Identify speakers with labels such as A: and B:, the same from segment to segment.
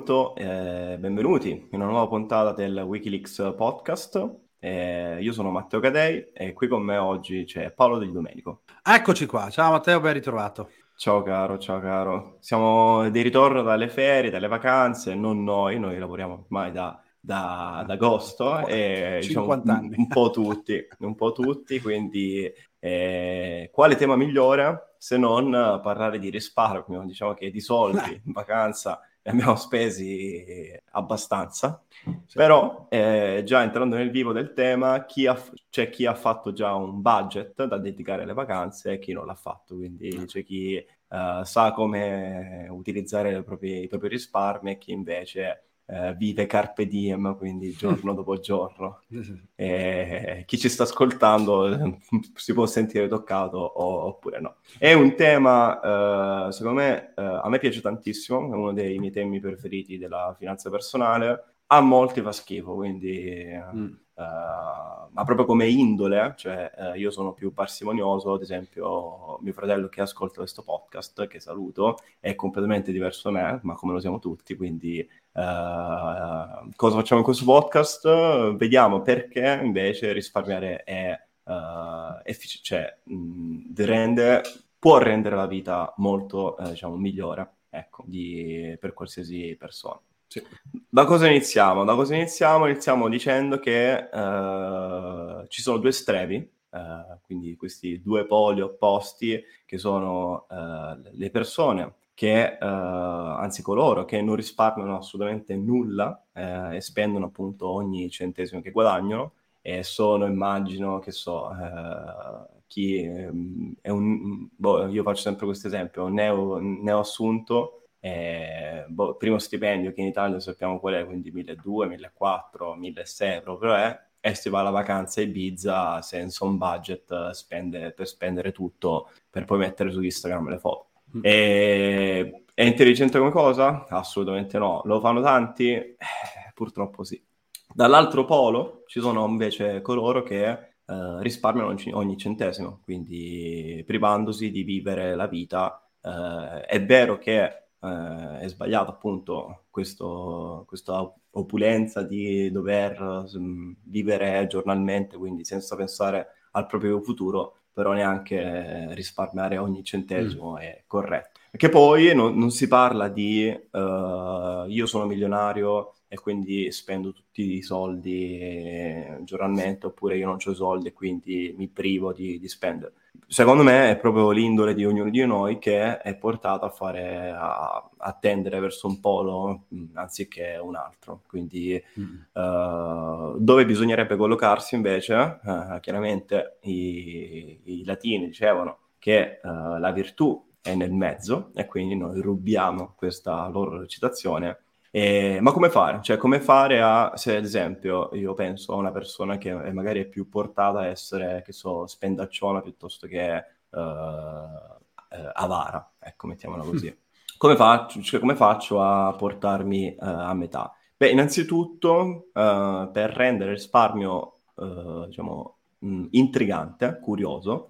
A: benvenuto, eh, benvenuti in una nuova puntata del Wikileaks podcast. Eh, io sono Matteo Cadei e qui con me oggi c'è Paolo Di Domenico.
B: Eccoci qua, ciao Matteo, ben ritrovato.
A: Ciao caro, ciao caro. Siamo di ritorno dalle ferie, dalle vacanze, non noi, noi lavoriamo ormai da, da, ad agosto e diciamo, un, un, po' tutti, un po' tutti, quindi eh, quale tema migliore se non parlare di risparmio, diciamo che di soldi in vacanza ne abbiamo spesi abbastanza, sì. però eh, già entrando nel vivo del tema, chi ha, c'è chi ha fatto già un budget da dedicare alle vacanze e chi non l'ha fatto, quindi c'è chi uh, sa come utilizzare proprie, i propri risparmi e chi invece Uh, vive carpe diem, quindi giorno dopo giorno. E chi ci sta ascoltando si può sentire toccato o, oppure no. È un tema, uh, secondo me, uh, a me piace tantissimo, è uno dei miei temi preferiti della finanza personale. A molti fa schifo, quindi... Mm. Uh, ma proprio come indole, cioè uh, io sono più parsimonioso, ad esempio mio fratello che ascolta questo podcast, che saluto, è completamente diverso da me, ma come lo siamo tutti, quindi uh, cosa facciamo in questo podcast? Vediamo perché invece risparmiare è effic- cioè, mh, rende, può rendere la vita molto, diciamo, migliore, ecco, di, per qualsiasi persona. Sì. Da cosa iniziamo? Da cosa iniziamo? Iniziamo dicendo che uh, ci sono due estremi, uh, quindi questi due poli opposti che sono uh, le persone che, anzi coloro che non risparmiano assolutamente nulla e spendono appunto ogni centesimo che guadagnano e sono, immagino, che so, chi ehm, è un, boh, io faccio sempre questo esempio, neo, neo eh, boh, primo stipendio che in Italia sappiamo qual è, quindi 1200, 1400, 1600 proprio è, e si va alla vacanza a Ibiza senza un budget spende, per spendere tutto per poi mettere su Instagram le foto. Mm. E, è intelligente come cosa? Assolutamente no. Lo fanno tanti? Eh, purtroppo sì. Dall'altro polo ci sono invece coloro che eh, risparmiano ogni centesimo, quindi privandosi di vivere la vita. Eh, è vero che eh, è sbagliato appunto questo, questa opulenza di dover um, vivere giornalmente, quindi senza pensare al proprio futuro, però neanche risparmiare ogni centesimo mm. è corretto. Che poi non, non si parla di uh, io sono milionario e quindi spendo tutti i soldi eh, giornalmente oppure io non ho soldi e quindi mi privo di, di spendere secondo me è proprio l'indole di ognuno di noi che è portata a fare a, a tendere verso un polo mm, anziché un altro. Quindi mm. uh, dove bisognerebbe collocarsi invece, uh, chiaramente i, i, latini dicevano che uh, la virtù è nel mezzo e quindi noi rubiamo questa loro citazione e, ma come fare? Cioè, come fare a, se ad esempio io penso a una persona che magari è più portata a essere, che so, spendacciona piuttosto che uh, uh, avara, ecco, mettiamola così. Come faccio, cioè, come faccio a portarmi uh, a metà? Beh, innanzitutto, per rendere il risparmio, diciamo, mh, intrigante, curioso,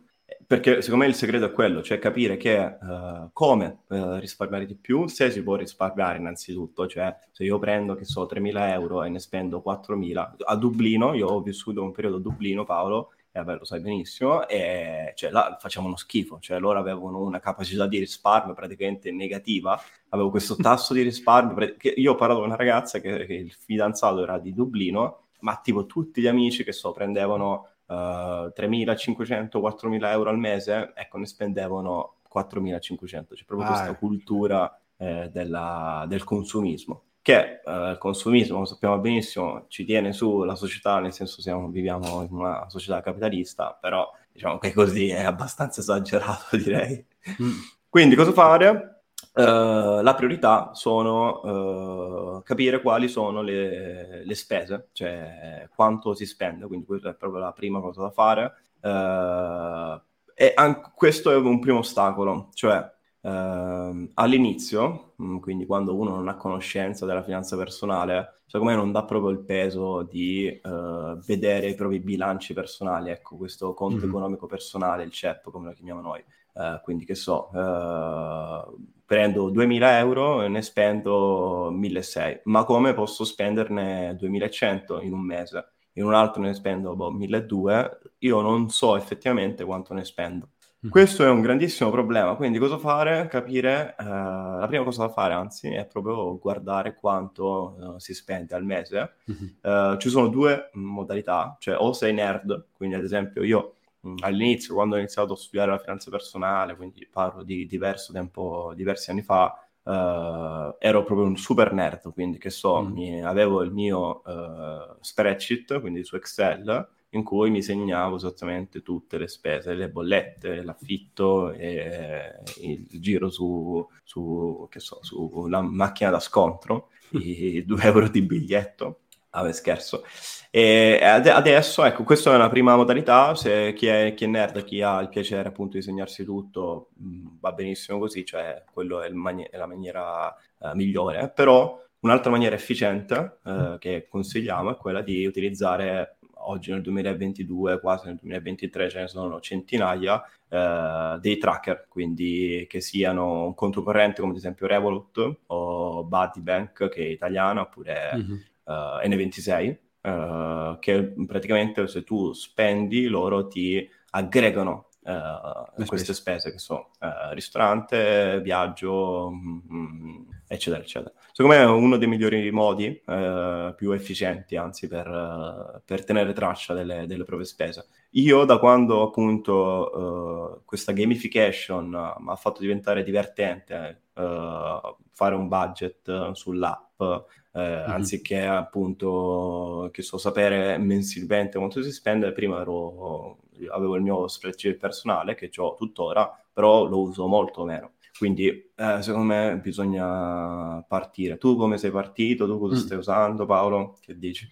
A: perché secondo me il segreto è quello, cioè capire che uh, come uh, risparmiare di più, se si può risparmiare innanzitutto, cioè se io prendo, che so, 3.000 euro e ne spendo 4.000, a Dublino, io ho vissuto un periodo a Dublino, Paolo, e vabbè lo sai benissimo, e cioè, là facevano schifo, cioè loro avevano una capacità di risparmio praticamente negativa, avevo questo tasso di risparmio, che io ho parlato con una ragazza che, che il fidanzato era di Dublino, ma tipo tutti gli amici che so prendevano uh, 3.500, 4.000 euro al mese, ecco, ne spendevano 4.500. C'è proprio ah, questa cultura eh, della, del consumismo che eh, il consumismo, lo sappiamo benissimo, ci tiene su la società, nel senso siamo, viviamo in una società capitalista, però diciamo che così è abbastanza esagerato, direi. Mm. Quindi cosa fare? Uh, la priorità sono uh, capire quali sono le, le, spese, cioè quanto si spende, quindi questa è proprio la prima cosa da fare. Uh, e an- questo è un primo ostacolo, cioè eh, all'inizio, mm, quindi quando uno non ha conoscenza della finanza personale, secondo me non dà proprio il peso di eh, vedere i propri bilanci personali, ecco, questo conto mm-hmm. economico personale, il CEP come lo chiamiamo noi. Uh, quindi che so, uh, prendo 2000 euro e ne spendo 1600, ma come posso spenderne 2100 in un mese? In un altro ne spendo boh, 1200, io non so effettivamente quanto ne spendo. Mm-hmm. Questo è un grandissimo problema, quindi cosa fare? Capire, uh, la prima cosa da fare anzi è proprio guardare quanto si spende al mese. Mm-hmm. ci sono due modalità, cioè o sei nerd, quindi ad esempio io Mm, all'inizio, quando ho iniziato a studiare la finanza personale, quindi parlo di diverso tempo, diversi anni fa, uh, ero proprio un super nerd, quindi che so, mm. mi, avevo il mio uh, spreadsheet, quindi su Excel, in cui mi segnavo esattamente tutte le spese, le bollette, l'affitto e il giro su, su che so, sulla macchina da scontro, i 2 euro di biglietto Ah, scherzo. E adesso, ecco, questa è una prima modalità, se chi è, chi è nerd, chi ha il piacere appunto di segnarsi tutto, mh, va benissimo così, cioè quello è, mani- è la maniera uh, migliore, però un'altra maniera efficiente uh, che consigliamo è quella di utilizzare oggi nel 2022, quasi nel 2023 ce ne sono centinaia, uh, dei tracker, quindi che siano un conto corrente come ad esempio Revolut o Buddy Bank che è italiana, oppure... Mm-hmm uh, N26, uh, che praticamente se tu spendi loro ti aggregano uh, queste spese che sono uh, ristorante, viaggio, mm, mm, eccetera, eccetera. Secondo me è uno dei migliori modi, uh, più efficienti anzi, per, per tenere traccia delle, delle, proprie spese. Io da quando appunto questa gamification mi ha fatto diventare divertente fare un budget sull'app, eh, mm-hmm. anziché appunto che so sapere mensilmente quanto si spende, prima ero, avevo il mio spreadsheet personale che ho tuttora, però lo uso molto meno. Quindi eh, secondo me bisogna partire. Tu come sei partito? Tu cosa mm. stai usando, Paolo? Che dici?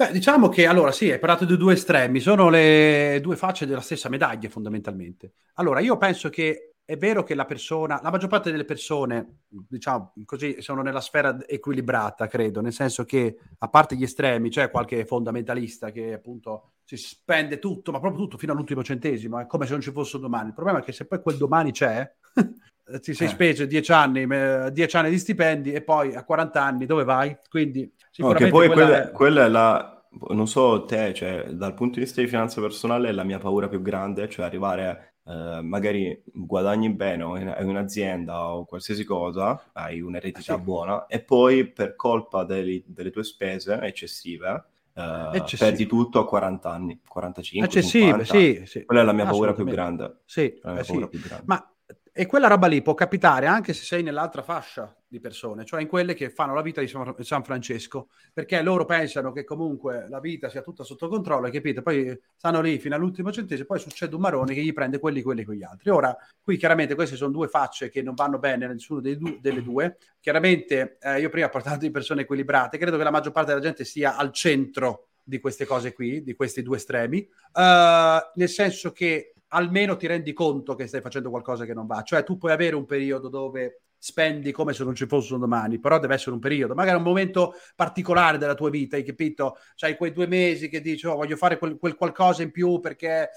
B: Beh, diciamo che allora sì, hai parlato di due estremi, sono le due facce della stessa medaglia fondamentalmente. Allora, io penso che è vero che la persona, la maggior parte delle persone, diciamo così, sono nella sfera equilibrata, credo, nel senso che a parte gli estremi, c'è qualche fondamentalista che appunto si spende tutto, ma proprio tutto fino all'ultimo centesimo, è come se non ci fosse domani. Il problema è che se poi quel domani c'è, ti sei eh. speso dieci anni, dieci anni di stipendi e poi a 40 anni dove vai? Quindi
A: sicuramente no, poi quella, è... quella è la non so te, cioè, dal punto di vista di finanza personale, la mia paura più grande, cioè arrivare eh, magari guadagni bene o hai un'azienda o qualsiasi cosa, hai un'eredità sì. buona e poi per colpa delle, delle tue spese eccessive Uh, perdi tutto a 40 anni, 45, Eccessive, 50. Sì, sì. Quella è la mia paura più grande.
B: Sì, eh, sì. Più grande. Ma e quella roba lì può capitare anche se sei nell'altra fascia di persone, cioè in quelle che fanno la vita di San Francesco, perché loro pensano che comunque la vita sia tutta sotto controllo, capito? Poi stanno lì fino all'ultimo centesimo, poi succede un marone che gli prende quelli, quelli con gli altri. Ora, qui chiaramente queste sono due facce che non vanno bene nessuna du- delle due. Chiaramente eh, io prima ho parlato di persone equilibrate, credo che la maggior parte della gente sia al centro di queste cose qui, di questi due estremi, uh, nel senso che almeno ti rendi conto che stai facendo qualcosa che non va. Cioè, tu puoi avere un periodo dove spendi come se non ci fossero domani, però deve essere un periodo, magari un momento particolare della tua vita, hai capito? C'hai quei due mesi che dici, oh, voglio fare quel, quel, qualcosa in più perché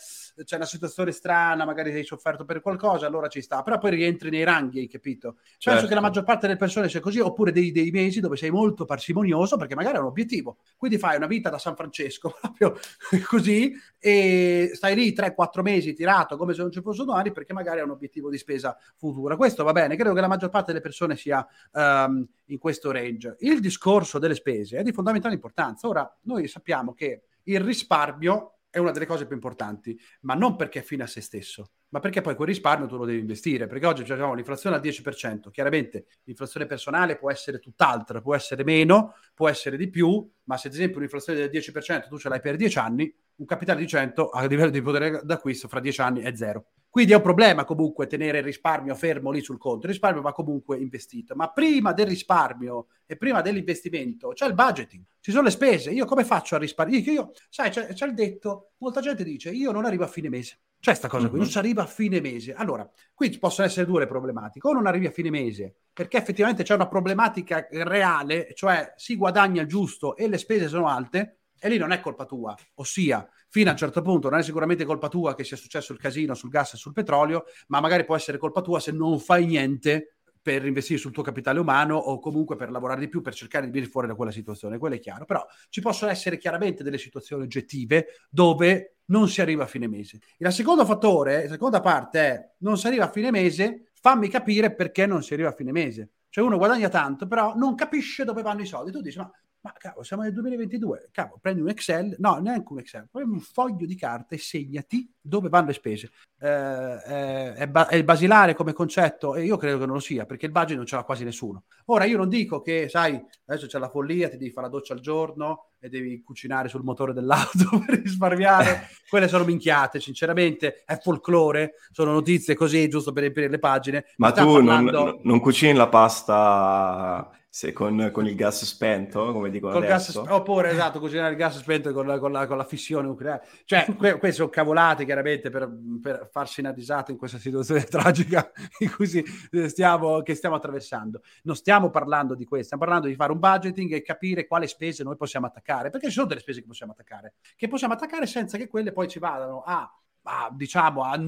B: c'è una situazione strana, magari sei sofferto per qualcosa, allora ci sta, però poi rientri nei ranghi, hai capito? Certo. Penso che la maggior parte delle persone sia così, oppure dei, dei, mesi dove sei molto parsimonioso perché magari è un obiettivo, quindi fai una vita da San Francesco, proprio così, e stai lì 3-4 mesi tirato come se non ci fosse domani perché magari è un obiettivo di spesa futura. Questo va bene, credo che la maggior parte delle persone sia um, in questo range. Il discorso delle spese è di fondamentale importanza. Ora, noi sappiamo che il risparmio è una delle cose più importanti, ma non perché è fine a se stesso, ma perché poi quel risparmio tu lo devi investire, perché oggi abbiamo l'inflazione al 10%, chiaramente l'inflazione personale può essere tutt'altra, può essere meno, può essere di più, ma se ad esempio un'inflazione del 10% tu ce l'hai per 10 anni, un capitale di 100 a livello di potere d'acquisto fra 10 anni è zero. Quindi è un problema comunque tenere il risparmio fermo lì sul conto. Il risparmio va comunque investito. Ma prima del risparmio e prima dell'investimento c'è il budgeting, ci sono le spese. Io come faccio a risparmiare? Io, sai, c'è, c'è, il detto, molta gente dice io non arrivo a fine mese. C'è sta cosa qui, non si arriva a fine mese. Allora, qui ci possono essere due le problematiche. O non arrivi a fine mese perché effettivamente c'è una problematica reale, cioè si guadagna il giusto e le spese sono alte, e lì non è colpa tua. Ossia, fino a un certo punto non è sicuramente colpa tua che sia successo il casino sul gas e sul petrolio, ma magari può essere colpa tua se non fai niente per investire sul tuo capitale umano o comunque per lavorare di più per cercare di venire fuori da quella situazione, quello è chiaro. Però ci possono essere chiaramente delle situazioni oggettive dove non si arriva a fine mese. Il secondo fattore, la seconda parte è non si arriva a fine mese, fammi capire perché non si arriva a fine mese. Cioè uno guadagna tanto, però non capisce dove vanno i soldi. Tu dici, ma ma cavolo, siamo nel 2022, cavolo, prendi un Excel, no, neanche un Excel, prendi un foglio di carta e segnati dove vanno le spese. Eh, eh, è, ba- è, il basilare come concetto e io credo che non lo sia, perché il budget non ce l'ha quasi nessuno. Ora, io non dico che, sai, adesso c'è la follia, ti devi fare la doccia al giorno e devi cucinare sul motore dell'auto per risparmiare. Quelle sono minchiate, sinceramente, è folklore, sono notizie così, giusto per riempire le pagine.
A: Ma tu parlando... non, non cucini la pasta se con, con, il gas spento, come dicono Col adesso.
B: Gas, oppure, esatto, cucinare il gas spento con la, con la, con la fissione nucleare. Cioè, que, queste sono cavolate, chiaramente, per, per farsi una risata in questa situazione tragica in cui si, stiamo, che stiamo attraversando. Non stiamo parlando di questo, stiamo parlando di fare un budgeting e capire quale spese noi possiamo attaccare, perché ci sono delle spese che possiamo attaccare, che possiamo attaccare senza che quelle poi ci vadano a a, diciamo, a,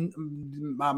B: a,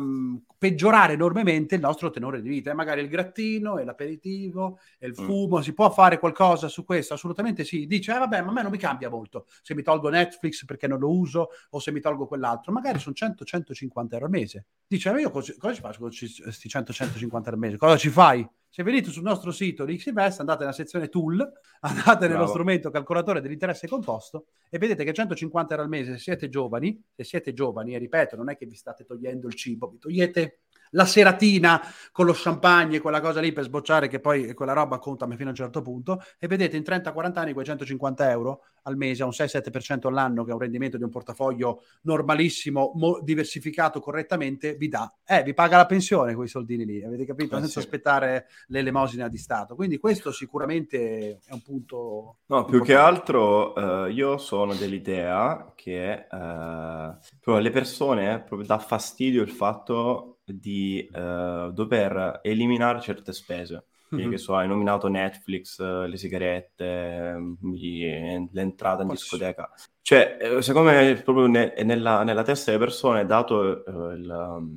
B: peggiorare enormemente il nostro tenore di vita. E magari il grattino, e l'aperitivo, e il mm. fumo, mm. si può fare qualcosa su questo? Assolutamente sì. Dice, eh, vabbè, ma a me non mi cambia molto se mi tolgo Netflix perché non lo uso o se mi tolgo quell'altro. Magari sono 100-150 euro al mese. Dice, ma io cosa, cosa ci faccio con questi 100-150 euro al mese? Cosa ci fai? Se venite sul nostro sito di Xinvest, andate nella sezione tool, andate nello strumento calcolatore dell'interesse composto e vedete che 150 euro al mese, se siete giovani, se siete giovani, e ripeto, non è che vi state togliendo il cibo, vi togliete la seratina con lo champagne, quella cosa lì per sbocciare che poi quella roba conta fino a un certo punto e vedete in 30-40 anni quei 150 euro al mese a un 6-7% all'anno che è un rendimento di un portafoglio normalissimo, mo- diversificato correttamente vi dà, eh vi paga la pensione quei soldini lì, avete capito? Eh, Senza sì. aspettare l'elemosina di Stato, quindi questo sicuramente è un punto
A: No, più che altro uh, io sono dell'idea che uh, le persone proprio dà fastidio il fatto di uh, dover eliminare certe spese. Quindi, che so, hai nominato Netflix, uh, le sigarette, um, l'entrata in discoteca. Cioè, eh, secondo me, proprio ne- nella, nella, testa delle persone è dato uh, il,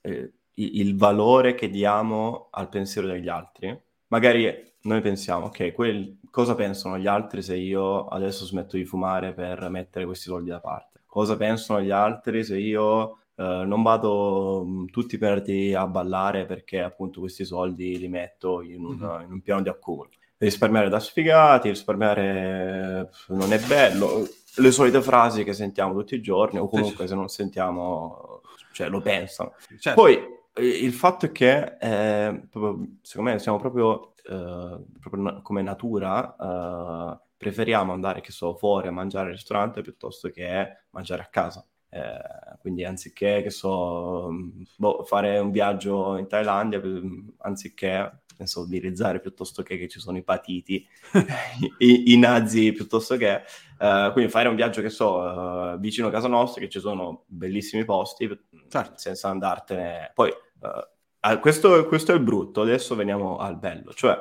A: il, il, valore che diamo al pensiero degli altri. Magari noi pensiamo, ok, quel, cosa pensano gli altri se io adesso smetto di fumare per mettere questi soldi da parte? Cosa pensano gli altri se io Uh, non vado mh, mm, tutti perdi a ballare perché appunto questi soldi li metto in un, mm-hmm. in un piano di accumulo. Risparmiare da sfigati, risparmiare non è bello, le solite frasi che sentiamo tutti i giorni o comunque se non sentiamo, cioè lo pensano. Certo. Poi il fatto è che eh, secondo me siamo proprio, eh, proprio come natura eh, preferiamo andare che so fuori a mangiare al ristorante piuttosto che mangiare a casa eh, quindi anziché, che so, boh, fare un viaggio in Thailandia, anziché penso utilizzare piuttosto che, che ci sono i patiti, i, i, nazi piuttosto che, uh, quindi fare un viaggio che so, uh, vicino a casa nostra, che ci sono bellissimi posti, certo. senza andartene. Poi, uh, questo, questo è il brutto, adesso veniamo al bello, cioè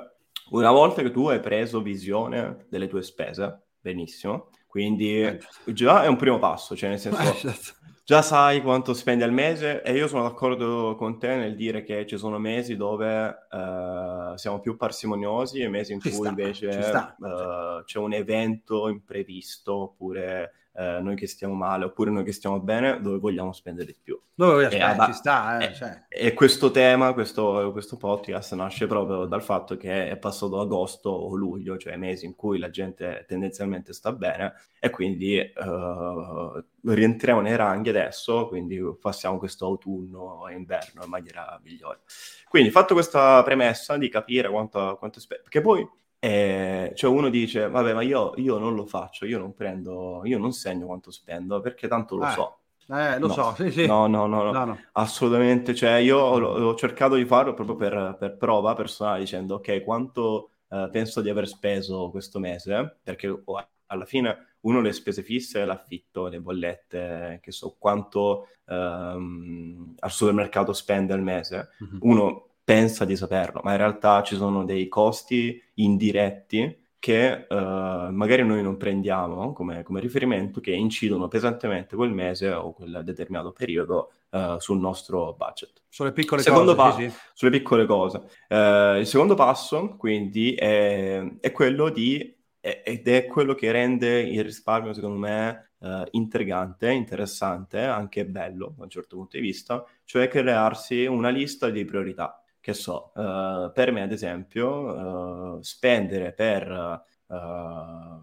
A: una volta che tu hai preso visione delle tue spese, benissimo, quindi eh, già è un primo passo, cioè nel senso... Eh, già sai quanto spendi al mese e io sono d'accordo con te nel dire che ci sono mesi dove uh, siamo più parsimoniosi e mesi in ci cui sta, invece uh, c'è un evento imprevisto oppure uh, noi che stiamo male oppure noi che stiamo bene dove vogliamo spendere di più.
B: Dove aspetta, ci sta, eh, cioè.
A: E questo tema, questo, questo podcast nasce proprio dal fatto che è passato agosto o luglio, cioè mesi in cui la gente tendenzialmente sta bene e quindi uh, rientriamo nei ranghi adesso, quindi passiamo questo autunno e inverno in maniera migliore. Quindi fatto questa premessa di capire quanto, quanto spero, perché poi eh, cioè uno dice, vabbè ma io, io, non lo faccio, io non prendo, io non segno quanto spendo perché tanto lo
B: eh.
A: so.
B: Eh, lo
A: no.
B: so, sì, sì.
A: No, no, no, no. no, assolutamente. Cioè, io ho, ho, cercato di farlo proprio per, per prova personale, dicendo, ok, quanto eh, penso di aver speso questo mese, perché ho alla fine uno le spese fisse, l'affitto, le bollette, che so quanto ehm, al supermercato spende al mese, mm-hmm. uno pensa di saperlo, ma in realtà ci sono dei costi indiretti che uh, magari noi non prendiamo come, come, riferimento, che incidono pesantemente quel mese o quel determinato periodo uh, sul nostro budget.
B: Sulle piccole secondo cose. Pa- sì, sì.
A: Sulle piccole cose. Uh, il secondo passo, quindi, è, è quello di ed è quello che rende il risparmio, secondo me, intrigante, interessante, anche bello da un certo punto di vista, cioè crearsi una lista di priorità che so, uh, per me ad esempio, uh, spendere per... Uh,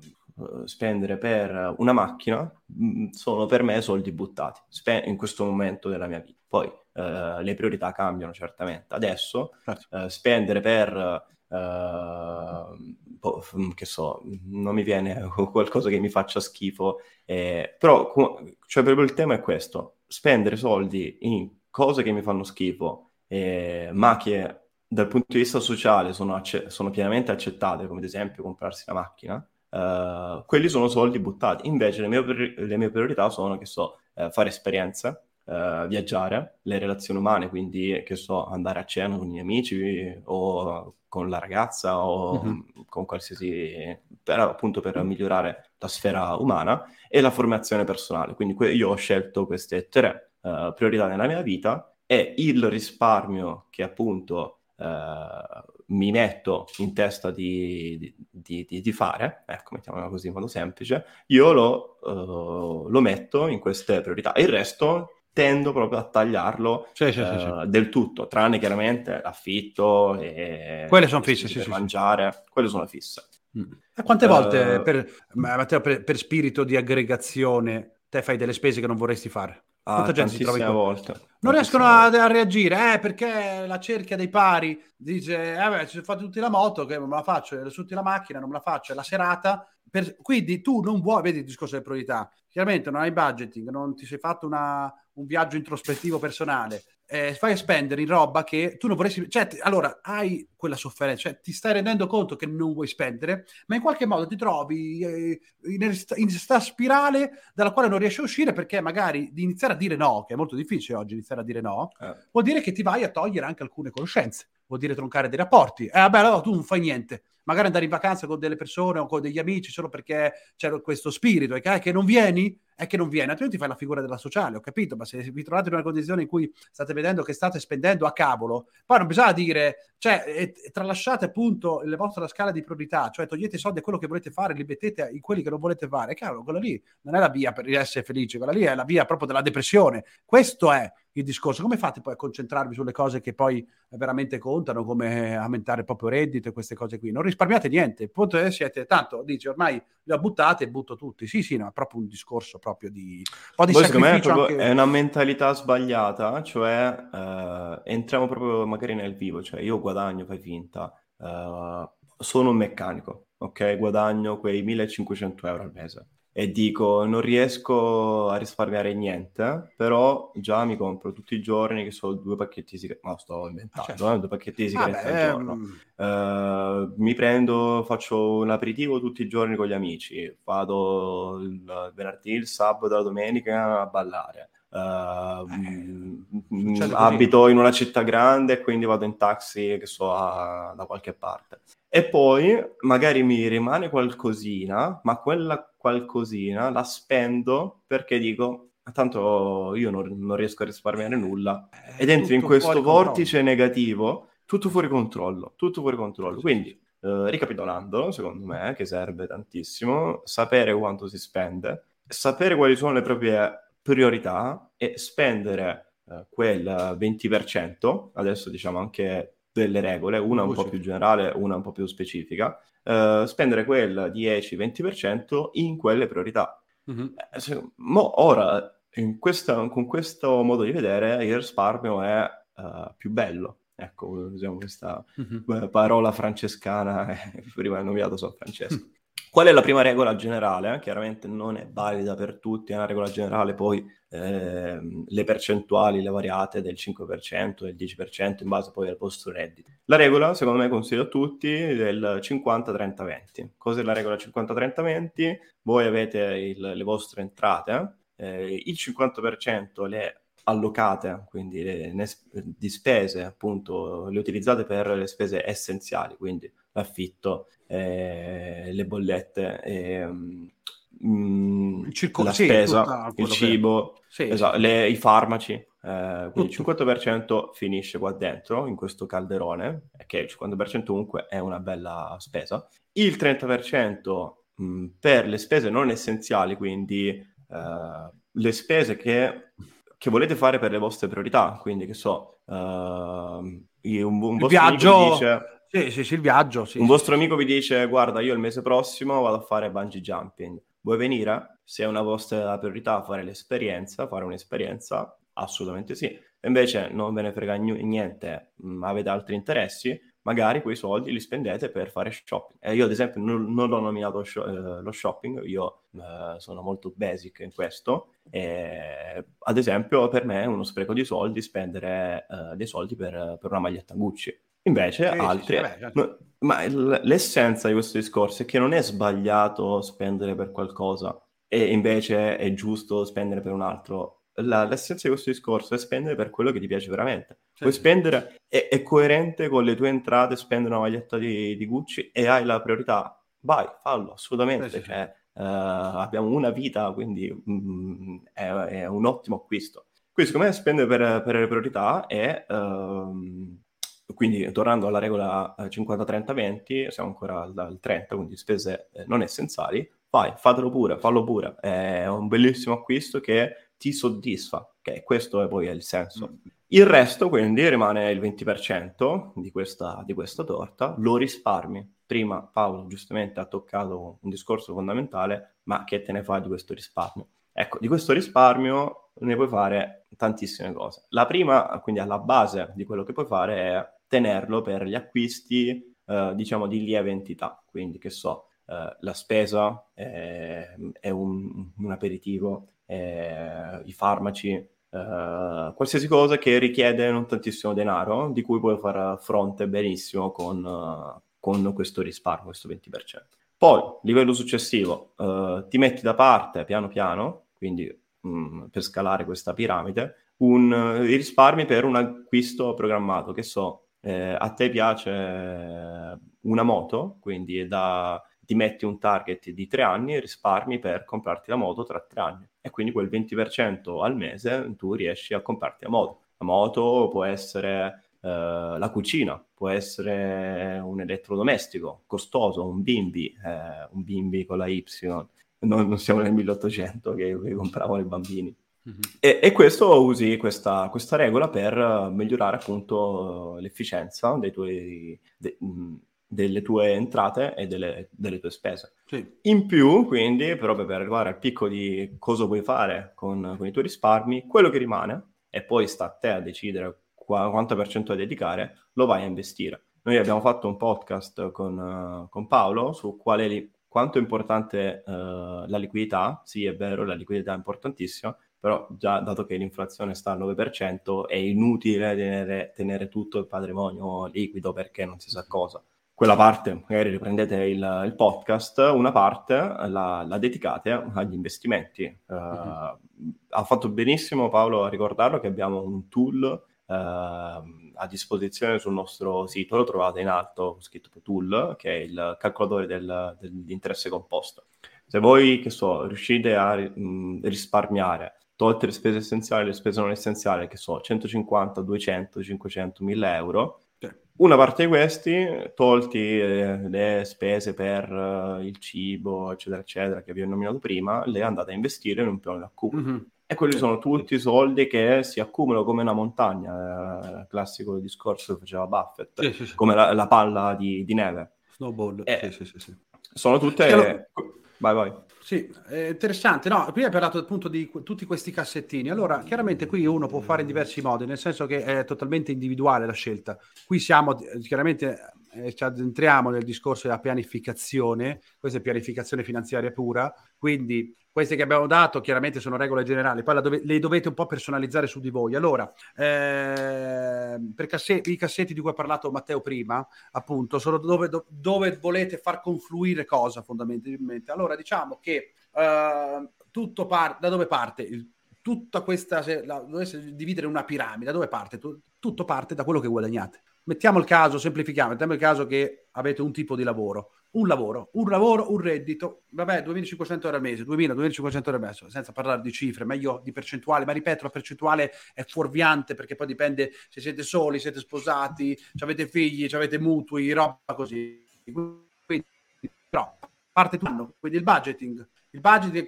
A: spendere per una macchina mh, mm, sono per me soldi buttati spe- in questo momento della mia vita. Poi le priorità cambiano certamente. Adesso certo. spendere per uh, che so, non mi viene qualcosa che mi faccia schifo, eh, però cioè proprio il tema è questo: spendere soldi in cose che mi fanno schifo eh, ma che dal punto di vista sociale sono, acce- sono, pienamente accettate, come ad esempio comprarsi la macchina, eh, quelli sono soldi buttati. Invece le mie, le mie priorità sono, che so, eh, fare esperienze, eh, viaggiare, le relazioni umane, quindi, che so, andare a cena con gli amici o con la ragazza o mm-hmm. con qualsiasi... Per, appunto per migliorare la sfera umana e la formazione personale. Quindi que- io ho scelto queste tre uh, priorità nella mia vita è il risparmio che appunto eh, mi metto in testa di, di, di, di, fare, ecco, mettiamola così in modo semplice, io lo, uh, lo metto in queste priorità. E il resto tendo proprio a tagliarlo sì, sì, uh, sì, del tutto, tranne chiaramente l'affitto e...
B: Quelle sono fisse, sì,
A: mangiare, quelle sono fisse.
B: Mm. E quante volte uh, per, per, per spirito di aggregazione te fai delle spese che non vorresti fare?
A: Ah, Quanta gente si trova in volte.
B: Non riescono a, a, reagire, eh, perché la cerchia dei pari dice, eh beh, ci fate tutti la moto, che non me la faccio, tutti la macchina, non me la faccio, è la serata. Per... Quindi tu non vuoi, vedi il discorso delle priorità, chiaramente non hai budgeting, non ti sei fatto una, un viaggio introspettivo personale, eh, fai spendere in roba che tu non vorresti... Cioè, ti, allora, hai quella sofferenza, cioè ti stai rendendo conto che non vuoi spendere, ma in qualche modo ti trovi eh, in questa spirale dalla quale non riesci a uscire perché magari di iniziare a dire no, che è molto difficile oggi iniziare a dire no, eh. vuol dire che ti vai a togliere anche alcune conoscenze, vuol dire troncare dei rapporti. Eh, vabbè, allora tu non fai niente magari andare in vacanza con delle persone o con degli amici solo perché c'è questo spirito e che non vieni, è che non viene, altrimenti fai la figura della sociale, ho capito, ma se vi trovate in una condizione in cui state vedendo che state spendendo a cavolo, poi non bisogna dire, cioè, e, e tralasciate appunto la vostra scala di priorità, cioè togliete i soldi a quello che volete fare, li mettete in quelli che non volete fare, cavolo, quella lì non è la via per essere felici, quella lì è la via proprio della depressione, questo è il discorso. Come fate poi a concentrarvi sulle cose che poi veramente contano, come aumentare il proprio reddito e queste cose qui? Non risparmiate niente, il punto è siete, tanto dici ormai le ho buttate e butto tutti. Sì, sì, no, è proprio un discorso proprio di... Un po' di
A: Poi, sacrificio è, anche... è una mentalità sbagliata, cioè eh, entriamo proprio magari nel vivo, cioè io guadagno, fai finta, eh, sono un meccanico, ok? Guadagno quei 1500 euro al mese e dico non riesco a risparmiare niente, però già mi compro tutti i giorni che sono due pacchetti di sigarette, no sto inventando, certo. eh, due pacchetti di sigarette ah, al giorno. Uh, mi prendo, faccio un aperitivo tutti i giorni con gli amici, vado il venerdì, il sabato, la domenica a ballare. Uh, eh, abito in una città grande e quindi vado in taxi che so a, da qualche parte. E poi magari mi rimane qualcosina ma quella qualcosina la spendo perché dico tanto io non, non riesco a risparmiare nulla. Eh, ed entri in questo vortice controllo. negativo tutto fuori controllo tutto fuori controllo. Quindi eh, ricapitolando secondo me che serve tantissimo sapere quanto si spende sapere quali sono le proprie priorità e spendere eh, quel 20%, adesso diciamo anche delle regole, una un po' più generale, una un po' più specifica, eh, spendere quel 10-20% in quelle priorità. Mm-hmm. Eh, se, mo, ora, questa, con questo modo di vedere, il risparmio è uh, più bello. Ecco, usiamo questa mm-hmm. parola francescana, prima è nominato San Francesco. Qual è la prima regola generale? Chiaramente non è valida per tutti, è una regola generale, poi eh, le percentuali, le variate del 5%, del 10% in base poi al vostro reddito. La regola, secondo me, consiglio a tutti del 50-30-20. Cos'è la regola 50-30-20? Voi avete il, le vostre entrate, eh, il 50% le allocate, quindi le, le, di spese, appunto, le utilizzate per le spese essenziali, quindi l'affitto, eh, le bollette, eh, il circo- la sì, spesa, il cibo, sì, esatto, sì. Le, i farmaci. Eh, quindi il 50% finisce qua dentro, in questo calderone, che il 50% comunque è una bella spesa. Il 30% mh, per le spese non essenziali, quindi eh, le spese che, che, volete fare per le vostre priorità, quindi che so, uh, un, un
B: viaggio... Dice, sì, sì, sì, il viaggio. Sì,
A: un vostro amico vi dice: Guarda, io il mese prossimo vado a fare bungee jumping. Vuoi venire? Se è una vostra priorità fare l'esperienza, fare un'esperienza, assolutamente sì. Invece non ve ne frega niente, mm, avete altri interessi, magari quei soldi li spendete per fare shopping. Eh, io ad esempio non, non l'ho nominato sho- eh, lo shopping, io eh, sono molto basic in questo. E, ad esempio per me è uno spreco di soldi spendere eh, dei soldi per, per una maglietta Gucci Invece sì, altri... Sì, sì, certo. Ma l'essenza di questo discorso è che non è sbagliato spendere per qualcosa e invece è giusto spendere per un altro. La, l'essenza di questo discorso è spendere per quello che ti piace veramente. Puoi spendere, è, è, coerente con le tue entrate, spendere una maglietta di, di Gucci e hai la priorità. Vai, fallo, assolutamente. Cioè, uh, abbiamo una vita, quindi mm, è, è, un ottimo acquisto. Quindi secondo me spendere per, per le priorità è... Uh, quindi tornando alla regola 50-30-20, eh, siamo ancora al, al 30, quindi spese eh, non essenziali, vai, fatelo pure, fallo pure, è un bellissimo acquisto che ti soddisfa, che questo è poi il senso. Mm. Il resto quindi rimane il 20% di questa, di questa torta, lo risparmi. Prima Paolo giustamente ha toccato un discorso fondamentale, ma che te ne fai di questo risparmio? Ecco, di questo risparmio ne puoi fare tantissime cose. La prima, quindi alla base di quello che puoi fare è tenerlo per gli acquisti, eh, diciamo, di lieve entità. Quindi, che so, eh, la spesa è, è un, un, aperitivo, i farmaci, eh, qualsiasi cosa che richiede non tantissimo denaro, di cui puoi fare fronte benissimo con, uh, con questo risparmio, questo 20%. Poi, livello successivo, uh, ti metti da parte piano piano, quindi mh, mm, per scalare questa piramide, un, uh, risparmi per un acquisto programmato, che so, eh, a te piace una moto, quindi da, ti metti un target di tre anni e risparmi per comprarti la moto tra tre anni. E quindi quel 20% al mese tu riesci a comprarti la moto. La moto può essere eh, la cucina, può essere un elettrodomestico costoso, un bimbi, eh, un bimbi con la Y. Non, non siamo nel 1800 che, che compravano i bambini. Mm-hmm. E, e, questo usi questa, questa, regola per migliorare appunto l'efficienza dei tuoi, de, delle tue entrate e delle, delle tue spese. Sì. In più, quindi, proprio per arrivare al picco di cosa puoi fare con, con, i tuoi risparmi, quello che rimane, e poi sta a te a decidere qua, quanto per cento da dedicare, lo vai a investire. Noi abbiamo fatto un podcast con, uh, con Paolo su quale li, quanto è importante uh, la liquidità. Sì, è vero, la liquidità è importantissima, però già dato che l'inflazione sta al 9%, è inutile tenere, tenere tutto il patrimonio liquido perché non si sa cosa. Quella parte, magari riprendete il, il podcast, una parte la, la, dedicate agli investimenti. Uh, mm-hmm. Ha fatto benissimo Paolo a ricordarlo che abbiamo un tool uh, a disposizione sul nostro sito, lo trovate in alto, scritto tool, che è il calcolatore del, dell'interesse composto. Se voi, che so, riuscite a mh, risparmiare tolte le spese essenziali e le spese non essenziali, che so, 150, 200, 500, 1000 euro, una parte di questi, tolti eh, le spese per uh, il cibo, eccetera, eccetera, che vi ho nominato prima, le andate a investire in un piano di accumulo. Mm-hmm. E quelli sì, sono tutti i soldi che si accumulano come una montagna, eh, classico discorso che faceva Buffett, sì, sì, come la, la, palla di, di neve.
B: Snowball,
A: eh, Sono tutte... Allora... Vai, vai.
B: Sì, è interessante. No, qui hai parlato appunto di tutti questi cassettini. Allora, chiaramente qui uno può fare in diversi modi, nel senso che è totalmente individuale la scelta. Qui siamo chiaramente eh, ci addentriamo nel discorso della pianificazione, questa è pianificazione finanziaria pura, quindi queste che abbiamo dato chiaramente sono regole generali, poi dove, le dovete un po' personalizzare su di voi. Allora, eh, per cassetti, i cassetti di cui ha parlato Matteo prima, appunto, sono dove, do, dove volete far confluire cosa fondamentalmente. Allora, diciamo che eh, tutto parte, da dove parte il, tutta questa, se la dovesse dividere una piramide, da dove parte? tutto parte da quello che guadagnate. Mettiamo il caso, semplifichiamo, mettiamo il caso che avete un tipo di lavoro un lavoro, un lavoro, un reddito, vabbè, 2500 euro al mese, 2000, 2500 euro al mese, senza parlare di cifre, meglio di percentuale, ma ripeto, la percentuale è fuorviante perché poi dipende se siete soli, siete sposati, avete figli, avete mutui, roba così. Quindi, però, parte tutto, quindi il budgeting. Il budgeting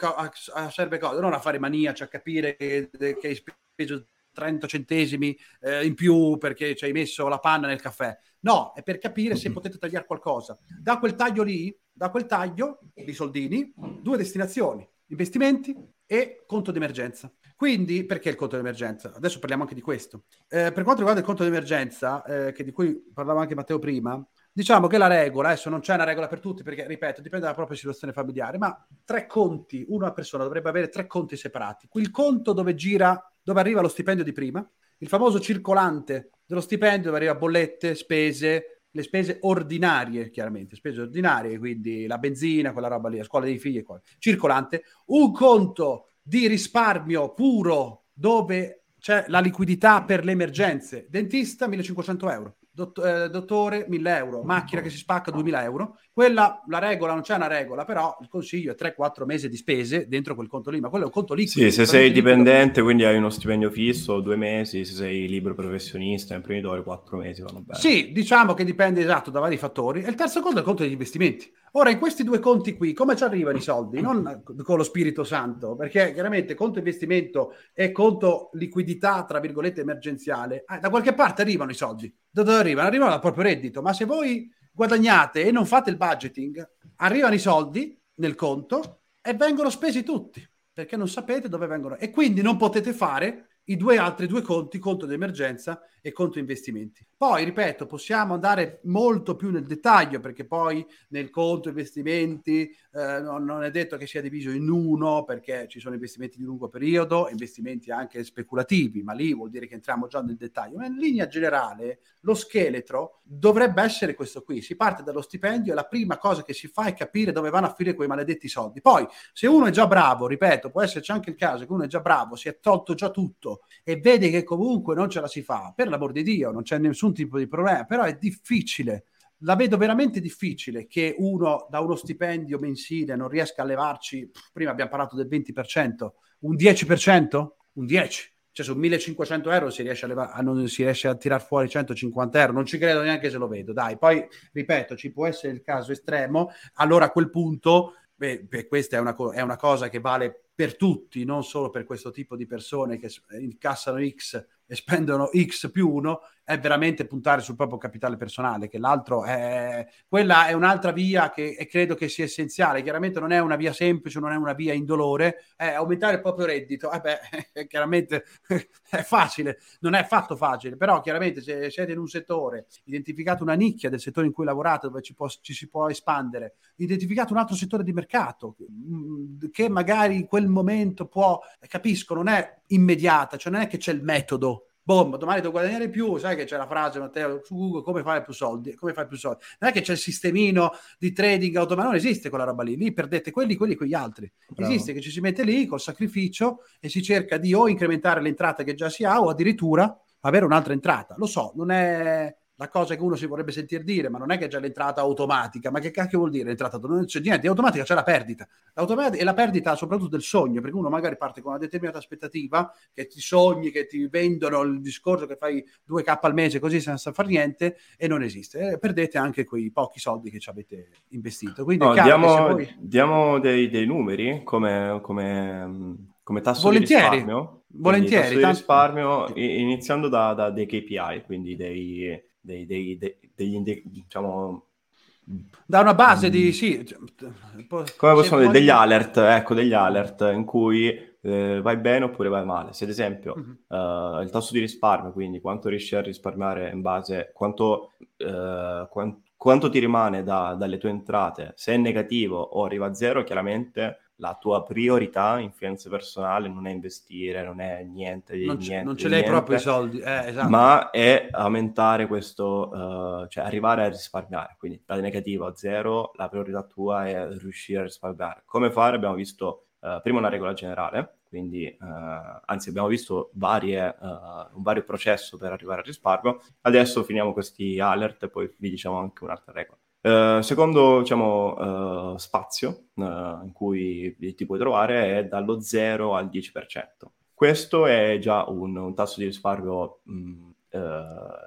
B: serve cosa? Non a fare maniaci, a capire che, che hai speso 30 centesimi eh, in più perché ci hai messo la panna nel caffè. No, è per capire se potete tagliare qualcosa. Da quel taglio lì, da quel taglio di soldini, due destinazioni, investimenti e conto d'emergenza. Quindi, perché il conto d'emergenza? Adesso parliamo anche di questo. Eh, per quanto riguarda il conto d'emergenza, eh, che di cui parlava anche Matteo prima, diciamo che la regola, adesso non c'è una regola per tutti, perché, ripeto, dipende dalla propria situazione familiare, ma tre conti, una persona dovrebbe avere tre conti separati. Il conto dove gira dove arriva lo stipendio di prima, il famoso circolante dello stipendio dove arriva bollette, spese, le spese ordinarie, chiaramente, spese ordinarie, quindi la benzina, quella roba lì, la scuola dei figli, circolante, un conto di risparmio puro dove c'è la liquidità per le emergenze, dentista 1500 euro, Dott- eh, dottore 1000 euro, macchina che si spacca 2000 euro. Quella, la regola, non c'è una regola, però il consiglio è 3-4 mesi di spese dentro quel conto lì, ma quello è un conto liquido.
A: Sì, se sei dipendente, quindi hai uno stipendio fisso, due mesi, se sei libero professionista, imprenditore, quattro mesi vanno bene.
B: Sì, diciamo che dipende esatto da vari fattori. E il terzo conto è il conto degli investimenti. Ora, in questi due conti qui, come ci arrivano i soldi? Non con lo Spirito Santo, perché chiaramente conto investimento e conto liquidità, tra virgolette, emergenziale, eh, da qualche parte arrivano i soldi. Da dove arrivano? Arrivano dal proprio reddito. Ma se voi guadagnate e non fate il budgeting, arrivano i soldi nel conto e vengono spesi tutti, perché non sapete dove vengono. E quindi non potete fare i due altri due conti, conto di emergenza e conto investimenti. Poi, ripeto, possiamo andare molto più nel dettaglio perché poi nel conto investimenti eh, non, non, è detto che sia diviso in uno perché ci sono investimenti di lungo periodo, investimenti anche speculativi, ma lì vuol dire che entriamo già nel dettaglio. Ma in linea generale lo scheletro dovrebbe essere questo qui. Si parte dallo stipendio e la prima cosa che si fa è capire dove vanno a finire quei maledetti soldi. Poi, se uno è già bravo, ripeto, può esserci anche il caso che uno è già bravo, si è tolto già tutto e vede che comunque non ce la si fa, per l'amor di Dio, non c'è nessun tipo di problema, però è difficile. La vedo veramente difficile che uno da uno stipendio mensile non riesca a levarci, prima abbiamo parlato del 20%, un 10%? Un 10%. Cioè su 1500 euro si riesce a, leva- a non si riesce a tirar fuori 150 euro, non ci credo neanche se lo vedo. Dai, poi ripeto, ci può essere il caso estremo, allora a quel punto, beh, beh, questa è una, co- è una cosa che vale per tutti, non solo per questo tipo di persone che incassano X e spendono X più 1, è veramente puntare sul proprio capitale personale, che l'altro è... Quella è un'altra via che credo che sia essenziale. Chiaramente non è una via semplice, non è una via indolore, è aumentare il proprio reddito. Eh beh, chiaramente è facile, non è affatto facile, però chiaramente se siete in un settore, identificate una nicchia del settore in cui lavorate, dove ci, può, ci si può espandere, identificate un altro settore di mercato, mm, che magari in quel momento può, capisco, non è immediata, cioè non è che c'è il metodo boom, domani devo guadagnare più, sai che c'è la frase Matteo su Google, come fai più soldi? Come fai più soldi? Non è che c'è il sistemino di trading automatico, non esiste quella roba lì, lì perdete quelli, quelli, quegli altri. Bravo. Esiste che ci si mette lì col sacrificio e si cerca di o incrementare l'entrata che già si ha o addirittura avere un'altra entrata. Lo so, non è la cosa che uno si vorrebbe sentir dire, ma non è che c'è l'entrata automatica, ma che cacchio vuol dire l'entrata automatica? Non c'è niente, automatica c'è la perdita. L'automatica, e la perdita soprattutto del sogno, perché uno magari parte con una determinata aspettativa, che ti sogni, che ti vendono il discorso che fai 2k al mese così senza fare niente, e non esiste. E perdete anche quei pochi soldi che ci avete investito. Quindi
A: no, diamo, voi... diamo dei, dei, numeri come, come, come tasso
B: Volentieri.
A: di risparmio.
B: Volentieri.
A: Tasso tanto... di risparmio iniziando da, da dei KPI, quindi dei dei, dei, dei, degli, diciamo,
B: da una base di sì,
A: cioè, come possiamo dire degli alert ecco degli alert in cui eh, vai bene oppure vai male se ad esempio uh-huh. uh, il tasso di risparmio quindi quanto riesci a risparmiare in base quanto, uh, quant, quanto ti rimane da, dalle tue entrate, se è negativo o arriva a zero, chiaramente la tua priorità in finanza personale non è investire, non è niente
B: di
A: non, niente,
B: non ce l'hai niente, proprio i soldi, eh, esatto.
A: ma è aumentare questo, uh, cioè arrivare a risparmiare. Quindi da negativo a zero, la priorità tua è riuscire a risparmiare. Come fare? Abbiamo visto uh, prima una regola generale, quindi uh, anzi abbiamo visto varie, un vario processo per arrivare al risparmio. Adesso finiamo questi alert e poi vi diciamo anche un'altra regola. Uh, secondo diciamo, uh, spazio uh, in cui ti puoi trovare è dallo 0 al 10%. Questo è già un, un tasso di risparmio mh,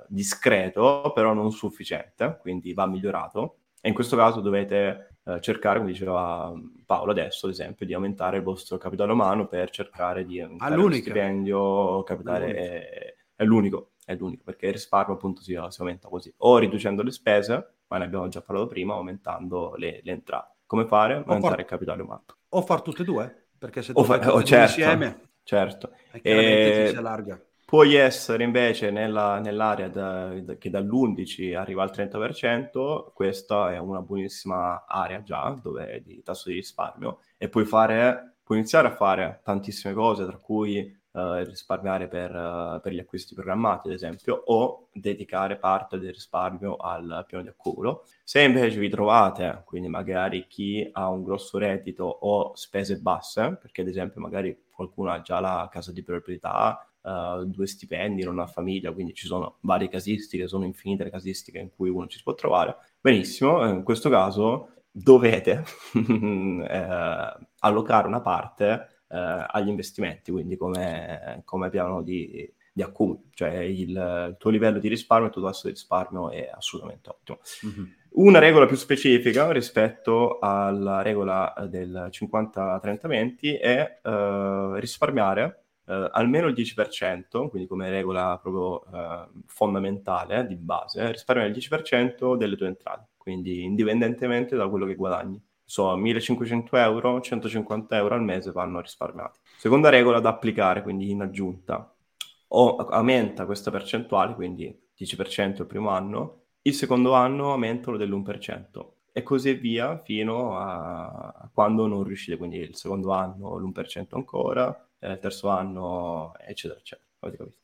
A: discreto, però non sufficiente, quindi va migliorato. E in questo caso dovete cercare, come diceva Paolo adesso, ad esempio, di aumentare il vostro capitale umano per cercare di aumentare lo stipendio capitale. È, è, l'unico, è l'unico, perché il risparmio appunto si, si aumenta così, o riducendo le spese ma ne abbiamo già parlato prima, aumentando le, le entrate. Come fare? Aumentare far... il capitale umano.
B: O far tutte e due, perché se
A: tu o fai oh, certo, insieme, certo.
B: E... si allarga.
A: Puoi essere invece nella, nell'area da, da, che dall'11 arriva al 30%, questa è una buonissima area già dove di tasso di risparmio e puoi, fare, puoi iniziare a fare tantissime cose, tra cui uh, risparmiare per, uh, per, gli acquisti programmati, ad esempio, o dedicare parte del risparmio al piano di accumulo. Se invece vi trovate, quindi magari chi ha un grosso reddito o spese basse, perché ad esempio magari qualcuno ha già la casa di proprietà, Uh, due stipendi, non ha famiglia, quindi ci sono varie casistiche, sono infinite le casistiche in cui uno ci si può trovare. Benissimo, in questo caso dovete eh, allocare una parte eh, agli investimenti, quindi come, come piano di, di accumulo, cioè il, il, tuo livello di risparmio, il tuo tasso di risparmio è assolutamente ottimo. Mm-hmm. Una regola più specifica rispetto alla regola del 50-30-20 è uh, risparmiare uh, almeno il 10%, quindi come regola proprio uh, fondamentale di base, risparmiare il 10% delle tue entrate, quindi indipendentemente da quello che guadagni so, 1500 euro, 150 euro al mese vanno risparmiati. Seconda regola da applicare, quindi in aggiunta, o aumenta questa percentuale, quindi 10% il primo anno, il secondo anno aumentano dell'1% e così via fino a quando non riuscite, quindi il secondo anno l'1% ancora, il terzo anno, eccetera, eccetera.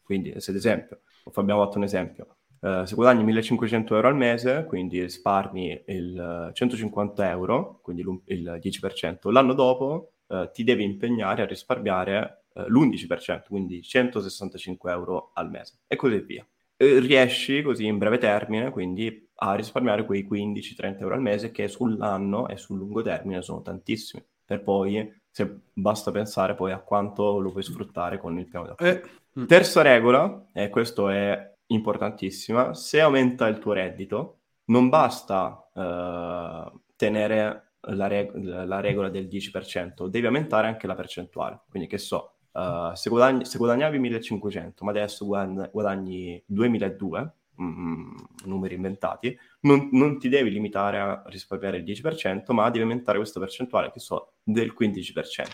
A: Quindi, se ad esempio, abbiamo fatto un esempio, Uh, se guadagni 1500 euro al mese, quindi risparmi il 150 euro, quindi il 10%, l'anno dopo uh, ti devi impegnare a risparmiare uh, l'11%, quindi 165 euro al mese e così via. riesci così in breve termine, quindi a risparmiare quei 15-30 euro al mese che sull'anno e sul lungo termine sono tantissimi, per poi se basta pensare poi a quanto lo puoi sfruttare con il piano da eh. Terza regola, e questo è importantissima, se aumenta il tuo reddito, non basta uh, tenere la, reg- la, regola del 10%, devi aumentare anche la percentuale. Quindi che so, uh, se, guadagni, se, guadagnavi 1500, ma adesso guadagni, guadagni 2002, mm, numeri inventati, non, non, ti devi limitare a risparmiare il 10%, ma devi aumentare questa percentuale, che so, del 15%.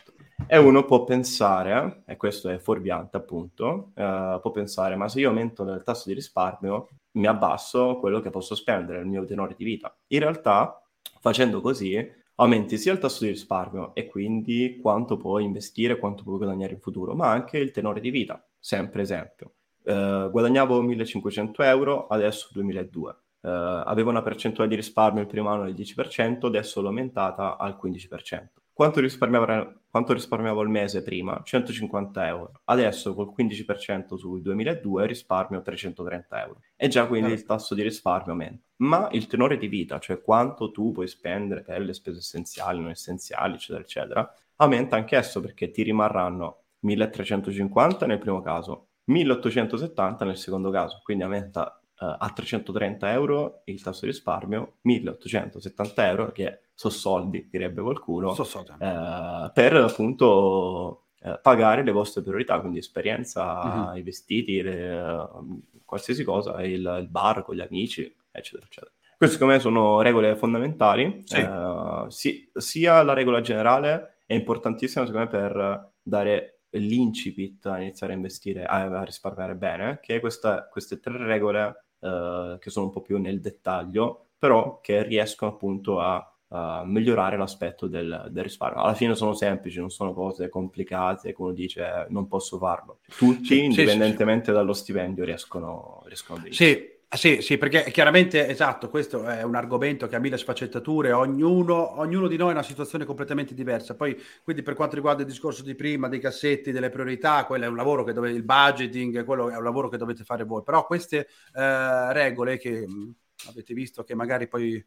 A: E uno può pensare, e questo è fuorviante appunto, uh, può pensare, ma se io aumento il tasso di risparmio, mi abbasso quello che posso spendere, il mio tenore di vita. In realtà, facendo così, aumenti sia il tasso di risparmio e quindi quanto puoi investire, quanto puoi guadagnare in futuro, ma anche il tenore di vita. Sempre esempio, uh, guadagnavo 1500 euro, adesso 2002 Uh, aveva una percentuale di risparmio il primo anno del 10%, adesso l'ho aumentata al 15%. Quanto risparmiavo, quanto risparmiavo al mese prima? 150 euro. Adesso col 15% sul 2002 risparmio 330 euro. E già quindi il tasso di risparmio aumenta. Ma il tenore di vita, cioè quanto tu puoi spendere per le spese essenziali, non essenziali, eccetera, eccetera, aumenta anch'esso perché ti rimarranno 1350 nel primo caso, 1870 nel secondo caso. Quindi aumenta uh, a 330 euro il tasso di risparmio, 1870 euro, che sono soldi, direbbe qualcuno,
B: so, so,
A: uh, per appunto uh, pagare le vostre priorità, quindi esperienza, mm-hmm. i vestiti, le, qualsiasi cosa, il, il, bar con gli amici, eccetera, eccetera. Queste secondo me sono regole fondamentali, sì. si, sia la regola generale è importantissima secondo me per dare l'incipit a iniziare a investire, a, a risparmiare bene, che questa, queste tre regole uh, che sono un po' più nel dettaglio, però che riescono appunto a uh, migliorare l'aspetto del, del, risparmio. Alla fine sono semplici, non sono cose complicate, come dice non posso farlo. Tutti, sì, indipendentemente sì, sì. dallo stipendio, riescono, riescono a
B: benissimo. Ah, sì, sì, perché chiaramente, esatto, questo è un argomento che ha mille sfaccettature, ognuno, ognuno di noi ha una situazione completamente diversa. Poi, quindi per quanto riguarda il discorso di prima, dei cassetti, delle priorità, quello è un lavoro che dovete, il budgeting, quello è un lavoro che dovete fare voi. Però queste eh, regole che avete visto che magari poi eh,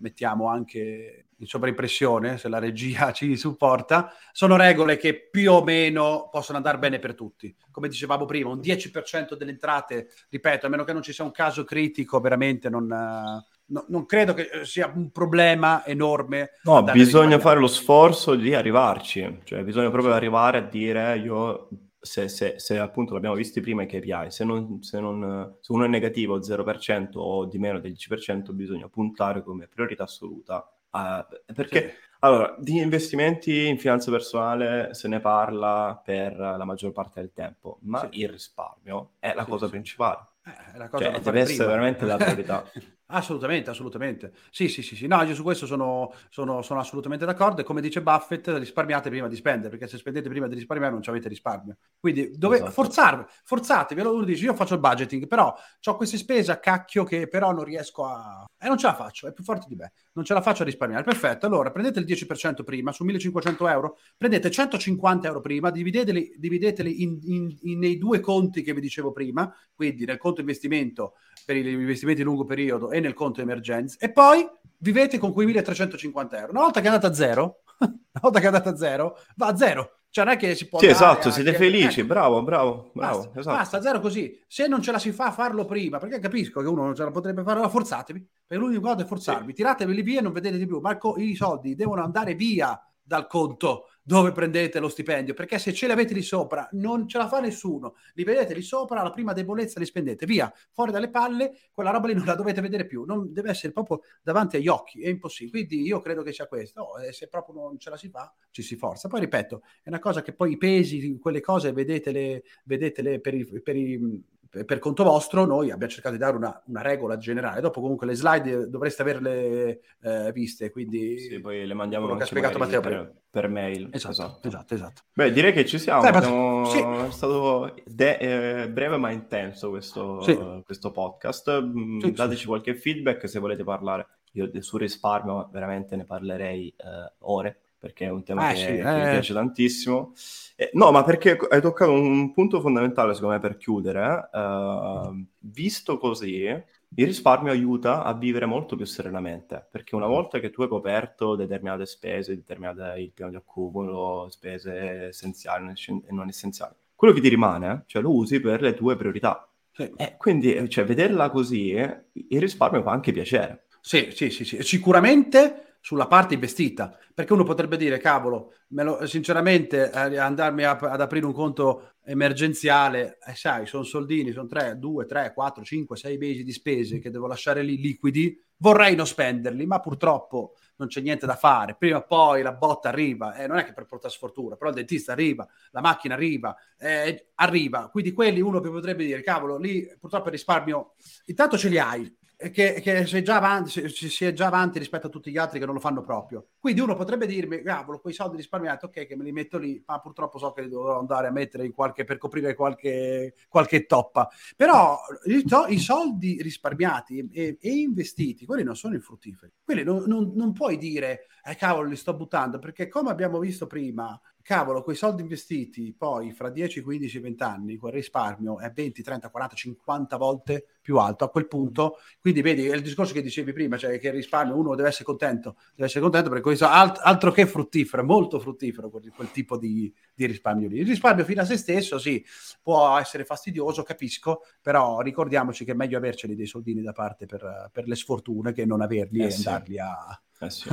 B: mettiamo anche in sovraimpressione, se la regia ci supporta, sono regole che più o meno possono andare bene per tutti. Come dicevamo prima, un 10% delle entrate, ripeto, a meno che non ci sia un caso critico, veramente non, no, non credo che sia un problema enorme.
A: No, bisogna fare lo sforzo di arrivarci, cioè bisogna proprio arrivare a dire io se, se, se, appunto l'abbiamo visto prima i KPI, se, non, se, non, se uno è negativo 0% o di meno del 10%, bisogna puntare come priorità assoluta. A, perché sì. allora, di investimenti in finanza personale se ne parla per la maggior parte del tempo, ma sì. il risparmio è la sì, cosa principale. Eh, la cosa cioè, deve essere veramente la priorità.
B: Assolutamente, assolutamente. Sì, sì, sì, sì. No, io su questo sono, sono, sono, assolutamente d'accordo. E come dice Buffett, risparmiate prima di spendere, perché se spendete prima di risparmiare non avete risparmio. Quindi dove, esatto. forzarvi, forzatevi. Allora uno dice, io faccio il budgeting, però ho queste spese a cacchio che però non riesco a... E eh, non ce la faccio, è più forte di me. Non ce la faccio a risparmiare. Perfetto, allora prendete il 10% prima, su 1500 euro, prendete 150 euro prima, divideteli, divideteli in, in, in, nei due conti che vi dicevo prima, quindi nel conto investimento per gli investimenti di lungo periodo e nel conto emergenza e poi vivete con quei 1350 euro. Una volta che è andata a zero, una volta che è andata a zero, va a zero. Cioè non è che si può...
A: Sì, esatto, siete felici, ecco. bravo, bravo, bravo.
B: Basta,
A: esatto.
B: basta, zero così. Se non ce la si fa a farlo prima, perché capisco che uno non ce la potrebbe fare, allora forzatevi. Per l'unico modo è forzarvi. Sì. Tirateveli via e non vedete di più. Ma i soldi devono andare via dal conto dove prendete lo stipendio, perché se ce li avete lì sopra non ce la fa nessuno, li vedete lì sopra, la prima debolezza li spendete, via, fuori dalle palle, quella roba lì non la dovete vedere più, non deve essere proprio davanti agli occhi, è impossibile, quindi io credo che sia questo, oh, se proprio non ce la si fa, ci si forza. Poi ripeto, è una cosa che poi i pesi, quelle cose, vedetele, vedetele per, i, per i per conto vostro, noi abbiamo cercato di dare una, una, regola generale. Dopo, comunque, le slide dovreste averle eh, viste. Quindi,
A: sì, poi le mandiamo quello che ha spiegato Matteo per, per, mail.
B: Esatto, esatto, esatto, esatto.
A: Beh, direi che ci siamo. Sai, Abbiamo... sì. È stato de- eh, breve ma intenso questo, sì. questo podcast. Mm, sì, dateci qualche feedback se volete parlare. Io sul risparmio veramente ne parlerei eh, ore perché è un tema eh, che, sì, che eh. mi piace tantissimo. Eh, no, ma perché hai toccato un punto fondamentale, secondo me, per chiudere. Uh, visto così, il risparmio aiuta a vivere molto più serenamente, perché una volta che tu hai coperto determinate spese, determinate il piano di accumulo, spese essenziali e non essenziali, quello che ti rimane, cioè lo usi per le tue priorità. Sì. E quindi, cioè, vederla così, il risparmio fa anche piacere.
B: Sì, sì, sì, sì. Sicuramente sulla parte investita, perché uno potrebbe dire, cavolo, lo, sinceramente eh, andarmi a, ad aprire un conto emergenziale, eh, sai, sono soldini, sono 3, 2, 3, 4, 5, 6 mesi di spese che devo lasciare lì liquidi, vorrei non spenderli, ma purtroppo non c'è niente da fare, prima o poi la botta arriva, eh, non è che per portare sfortuna, però il dentista arriva, la macchina arriva, eh, arriva, quindi quelli uno potrebbe dire, cavolo, lì purtroppo il risparmio, intanto ce li hai, che, che si, è già avanti, si, è già avanti rispetto a tutti gli altri che non lo fanno proprio. Quindi uno potrebbe dirmi, cavolo, quei soldi risparmiati, ok, che me li metto lì, ma purtroppo so che li dovrò andare a mettere in qualche, per coprire qualche, qualche toppa. Però i, i soldi risparmiati e, e, investiti, quelli non sono infruttiferi. Quelli non, non, non puoi dire, eh, cavolo, li sto buttando, perché come abbiamo visto prima, cavolo, quei soldi investiti poi fra 10, 15, 20 anni, quel risparmio è 20, 30, 40, 50 volte più alto a quel punto. Quindi vedi, è il discorso che dicevi prima, cioè che il risparmio uno deve essere contento, deve essere contento perché questo alt- altro che fruttifero, molto fruttifero quel, quel tipo di, di, risparmio lì. Il risparmio fino a se stesso, sì, può essere fastidioso, capisco, però ricordiamoci che è meglio averceli dei soldini da parte per, per le sfortune che non averli eh e sì. andarli a eh sì.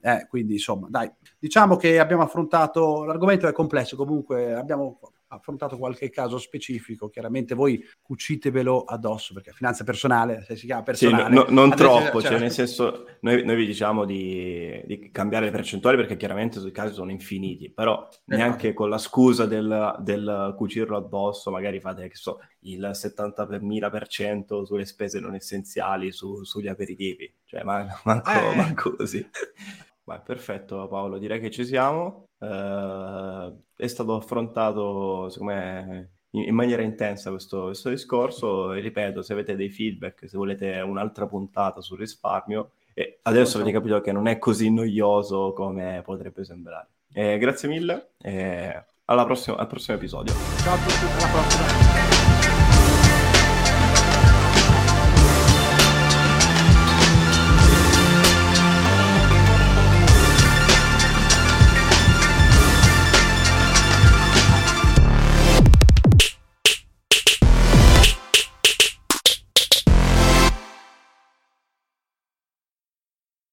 B: eh, quindi insomma, dai, diciamo che abbiamo affrontato, l'argomento è complesso, comunque abbiamo affrontato qualche caso specifico, chiaramente voi cucitevelo addosso, perché finanza personale, se si chiama personale...
A: Sì, no, non troppo, cioè, cioè, nel senso, noi, noi vi diciamo di, di, cambiare le percentuali perché chiaramente i casi sono infiniti, però esatto. neanche con la scusa del, del cucirlo addosso, magari fate, che so, il 70.000% sulle spese non essenziali, su, sugli aperitivi, cioè man- manco, eh. manco così. Beh, perfetto Paolo, direi che ci siamo. Uh, è stato affrontato, secondo me, in, in maniera intensa questo, questo, discorso e ripeto, se avete dei feedback, se volete un'altra puntata sul risparmio, e adesso avete capito che non è così noioso come potrebbe sembrare. Eh, grazie mille e alla prossima, al prossimo episodio.
B: Ciao a tutti, alla prossima.